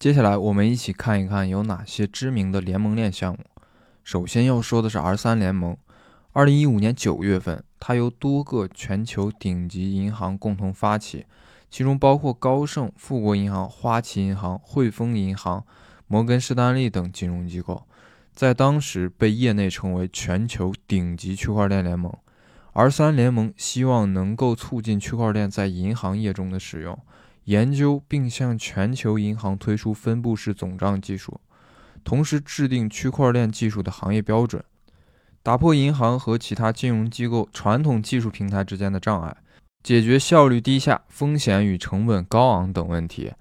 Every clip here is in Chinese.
接下来我们一起看一看有哪些知名的联盟链项目。首先要说的是 R 三联盟。二零一五年九月份，它由多个全球顶级银行共同发起，其中包括高盛、富国银行、花旗银行、汇丰银行、摩根士丹利等金融机构，在当时被业内称为全球顶级区块链联盟。R 三联盟希望能够促进区块链在银行业中的使用。研究并向全球银行推出分布式总账技术，同时制定区块链技术的行业标准，打破银行和其他金融机构传统技术平台之间的障碍，解决效率低下、风险与成本高昂等问题。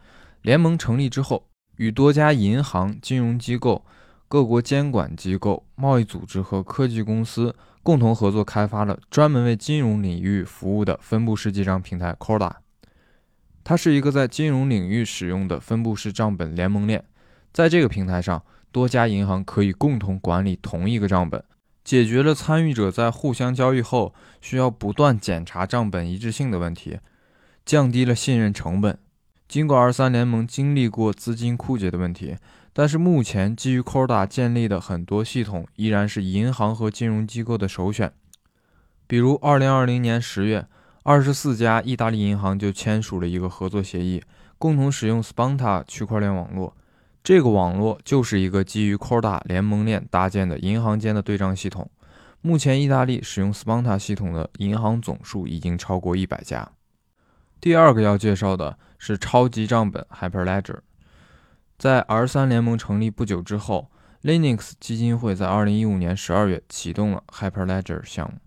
联盟成立之后，与多家银行、金融机构、各国监管机构、贸易组织和科技公司共同合作，开发了专门为金融领域服务的分布式记账平台 Corda。它是一个在金融领域使用的分布式账本联盟链，在这个平台上，多家银行可以共同管理同一个账本，解决了参与者在互相交易后需要不断检查账本一致性的问题，降低了信任成本。尽管二三联盟经历过资金枯竭的问题，但是目前基于 Corda 建立的很多系统依然是银行和金融机构的首选，比如二零二零年十月。二十四家意大利银行就签署了一个合作协议，共同使用 Sponta 区块链网络。这个网络就是一个基于 Corda 联盟链搭建的银行间的对账系统。目前，意大利使用 Sponta 系统的银行总数已经超过一百家。第二个要介绍的是超级账本 Hyperledger。在 R3 联盟成立不久之后，Linux 基金会在二零一五年十二月启动了 Hyperledger 项目。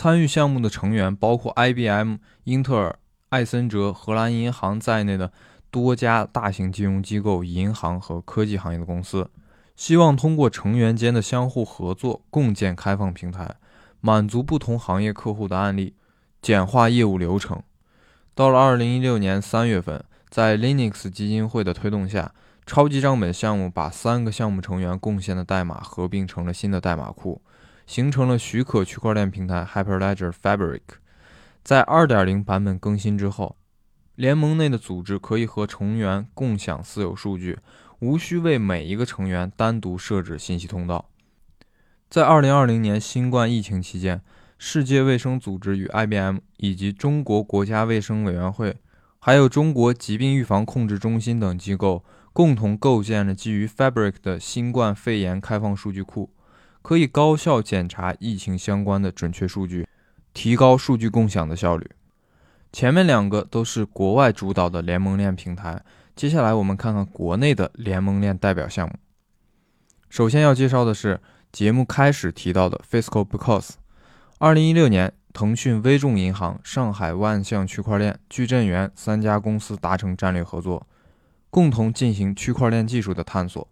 参与项目的成员包括 IBM、英特尔、艾森哲、荷兰银行在内的多家大型金融机构、银行和科技行业的公司，希望通过成员间的相互合作，共建开放平台，满足不同行业客户的案例，简化业务流程。到了2016年3月份，在 Linux 基金会的推动下，超级账本项目把三个项目成员贡献的代码合并成了新的代码库。形成了许可区块链平台 Hyperledger Fabric。在2.0版本更新之后，联盟内的组织可以和成员共享私有数据，无需为每一个成员单独设置信息通道。在2020年新冠疫情期间，世界卫生组织与 IBM 以及中国国家卫生委员会，还有中国疾病预防控制中心等机构共同构建了基于 Fabric 的新冠肺炎开放数据库。可以高效检查疫情相关的准确数据，提高数据共享的效率。前面两个都是国外主导的联盟链平台，接下来我们看看国内的联盟链代表项目。首先要介绍的是节目开始提到的 Fiscal Because。二零一六年，腾讯、微众银行、上海万象区块链、矩阵源三家公司达成战略合作，共同进行区块链技术的探索。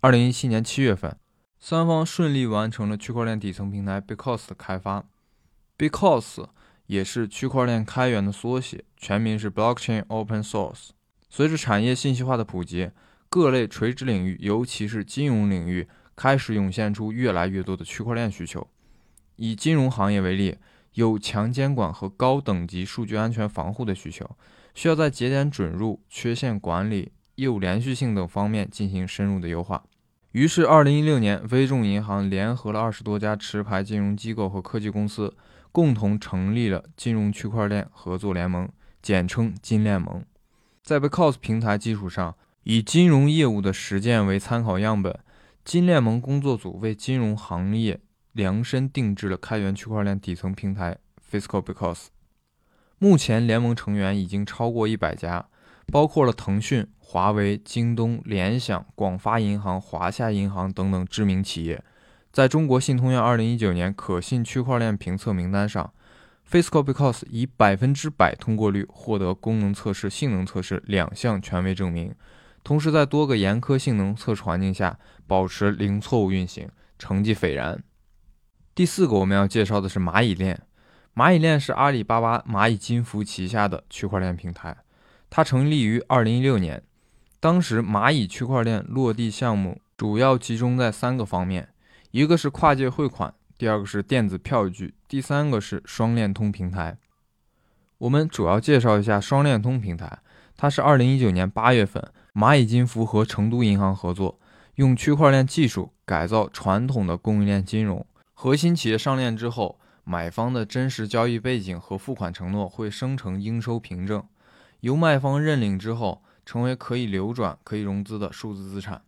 二零一七年七月份。三方顺利完成了区块链底层平台 Because 的开发。Because 也是区块链开源的缩写，全名是 Blockchain Open Source。随着产业信息化的普及，各类垂直领域，尤其是金融领域，开始涌现出越来越多的区块链需求。以金融行业为例，有强监管和高等级数据安全防护的需求，需要在节点准入、缺陷管理、业务连续性等方面进行深入的优化。于是，二零一六年，微众银行联合了二十多家持牌金融机构和科技公司，共同成立了金融区块链合作联盟，简称金链盟。在 Because 平台基础上，以金融业务的实践为参考样本，金链盟工作组为金融行业量身定制了开源区块链底层平台 Fiscal Because。目前，联盟成员已经超过一百家。包括了腾讯、华为、京东、联想、广发银行、华夏银行等等知名企业，在中国信通院2019年可信区块链评测名单上，Fiscal Because 以百分之百通过率获得功能测试、性能测试两项权威证明，同时在多个严苛性能测试环境下保持零错误运行，成绩斐然。第四个我们要介绍的是蚂蚁链，蚂蚁链是阿里巴巴蚂蚁金服旗下的区块链平台。它成立于二零一六年，当时蚂蚁区块链落地项目主要集中在三个方面，一个是跨界汇款，第二个是电子票据，第三个是双链通平台。我们主要介绍一下双链通平台，它是二零一九年八月份蚂蚁金服和成都银行合作，用区块链技术改造传统的供应链金融。核心企业上链之后，买方的真实交易背景和付款承诺会生成应收凭证，由卖方认领之后，成为可以流转、可以融资的数字资产。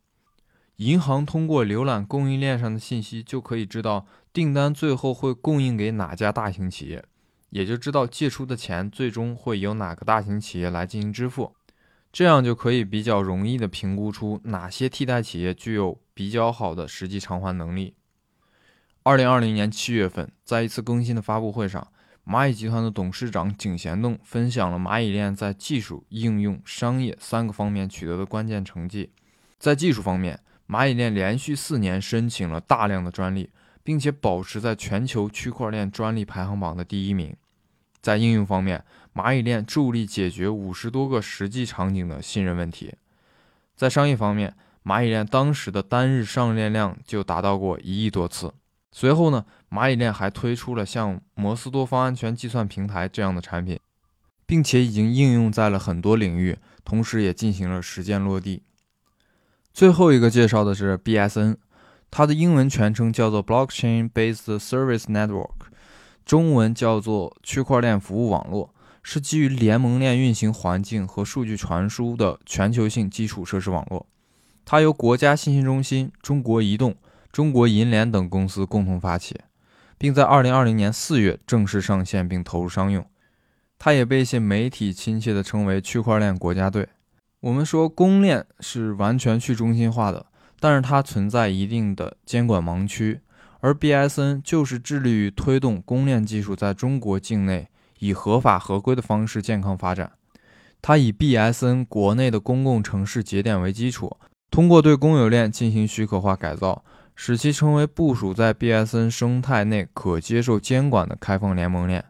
银行通过浏览供应链上的信息，就可以知道订单最后会供应给哪家大型企业，也就知道借出的钱最终会由哪个大型企业来进行支付。这样就可以比较容易地评估出哪些替代企业具有比较好的实际偿还能力。二零二零年七月份，在一次更新的发布会上，蚂蚁集团的董事长井贤栋分享了蚂蚁链在技术、应用、商业三个方面取得的关键成绩。在技术方面，蚂蚁链连续四年申请了大量的专利，并且保持在全球区块链专利排行榜的第一名。在应用方面，蚂蚁链助力解决五十多个实际场景的信任问题。在商业方面，蚂蚁链当时的单日上链量就达到过一亿多次。随后呢，蚂蚁链还推出了像摩斯多方安全计算平台这样的产品，并且已经应用在了很多领域，同时也进行了实践落地。最后一个介绍的是 BSN，它的英文全称叫做 Blockchain Based Service Network，中文叫做区块链服务网络，是基于联盟链运行环境和数据传输的全球性基础设施网络。它由国家信息中心、中国移动。中国银联等公司共同发起，并在二零二零年四月正式上线并投入商用。它也被一些媒体亲切地称为“区块链国家队”。我们说公链是完全去中心化的，但是它存在一定的监管盲区，而 BSN 就是致力于推动公链技术在中国境内以合法合规的方式健康发展。它以 BSN 国内的公共城市节点为基础，通过对公有链进行许可化改造。使其成为部署在 BSN 生态内可接受监管的开放联盟链，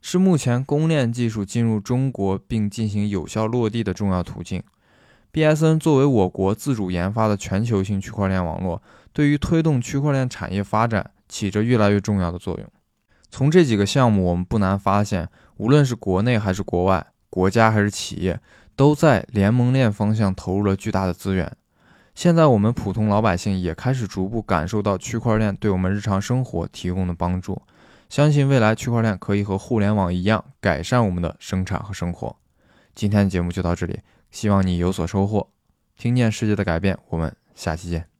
是目前公链技术进入中国并进行有效落地的重要途径。BSN 作为我国自主研发的全球性区块链网络，对于推动区块链产业发展起着越来越重要的作用。从这几个项目，我们不难发现，无论是国内还是国外，国家还是企业，都在联盟链方向投入了巨大的资源。现在我们普通老百姓也开始逐步感受到区块链对我们日常生活提供的帮助，相信未来区块链可以和互联网一样改善我们的生产和生活。今天的节目就到这里，希望你有所收获，听见世界的改变。我们下期见。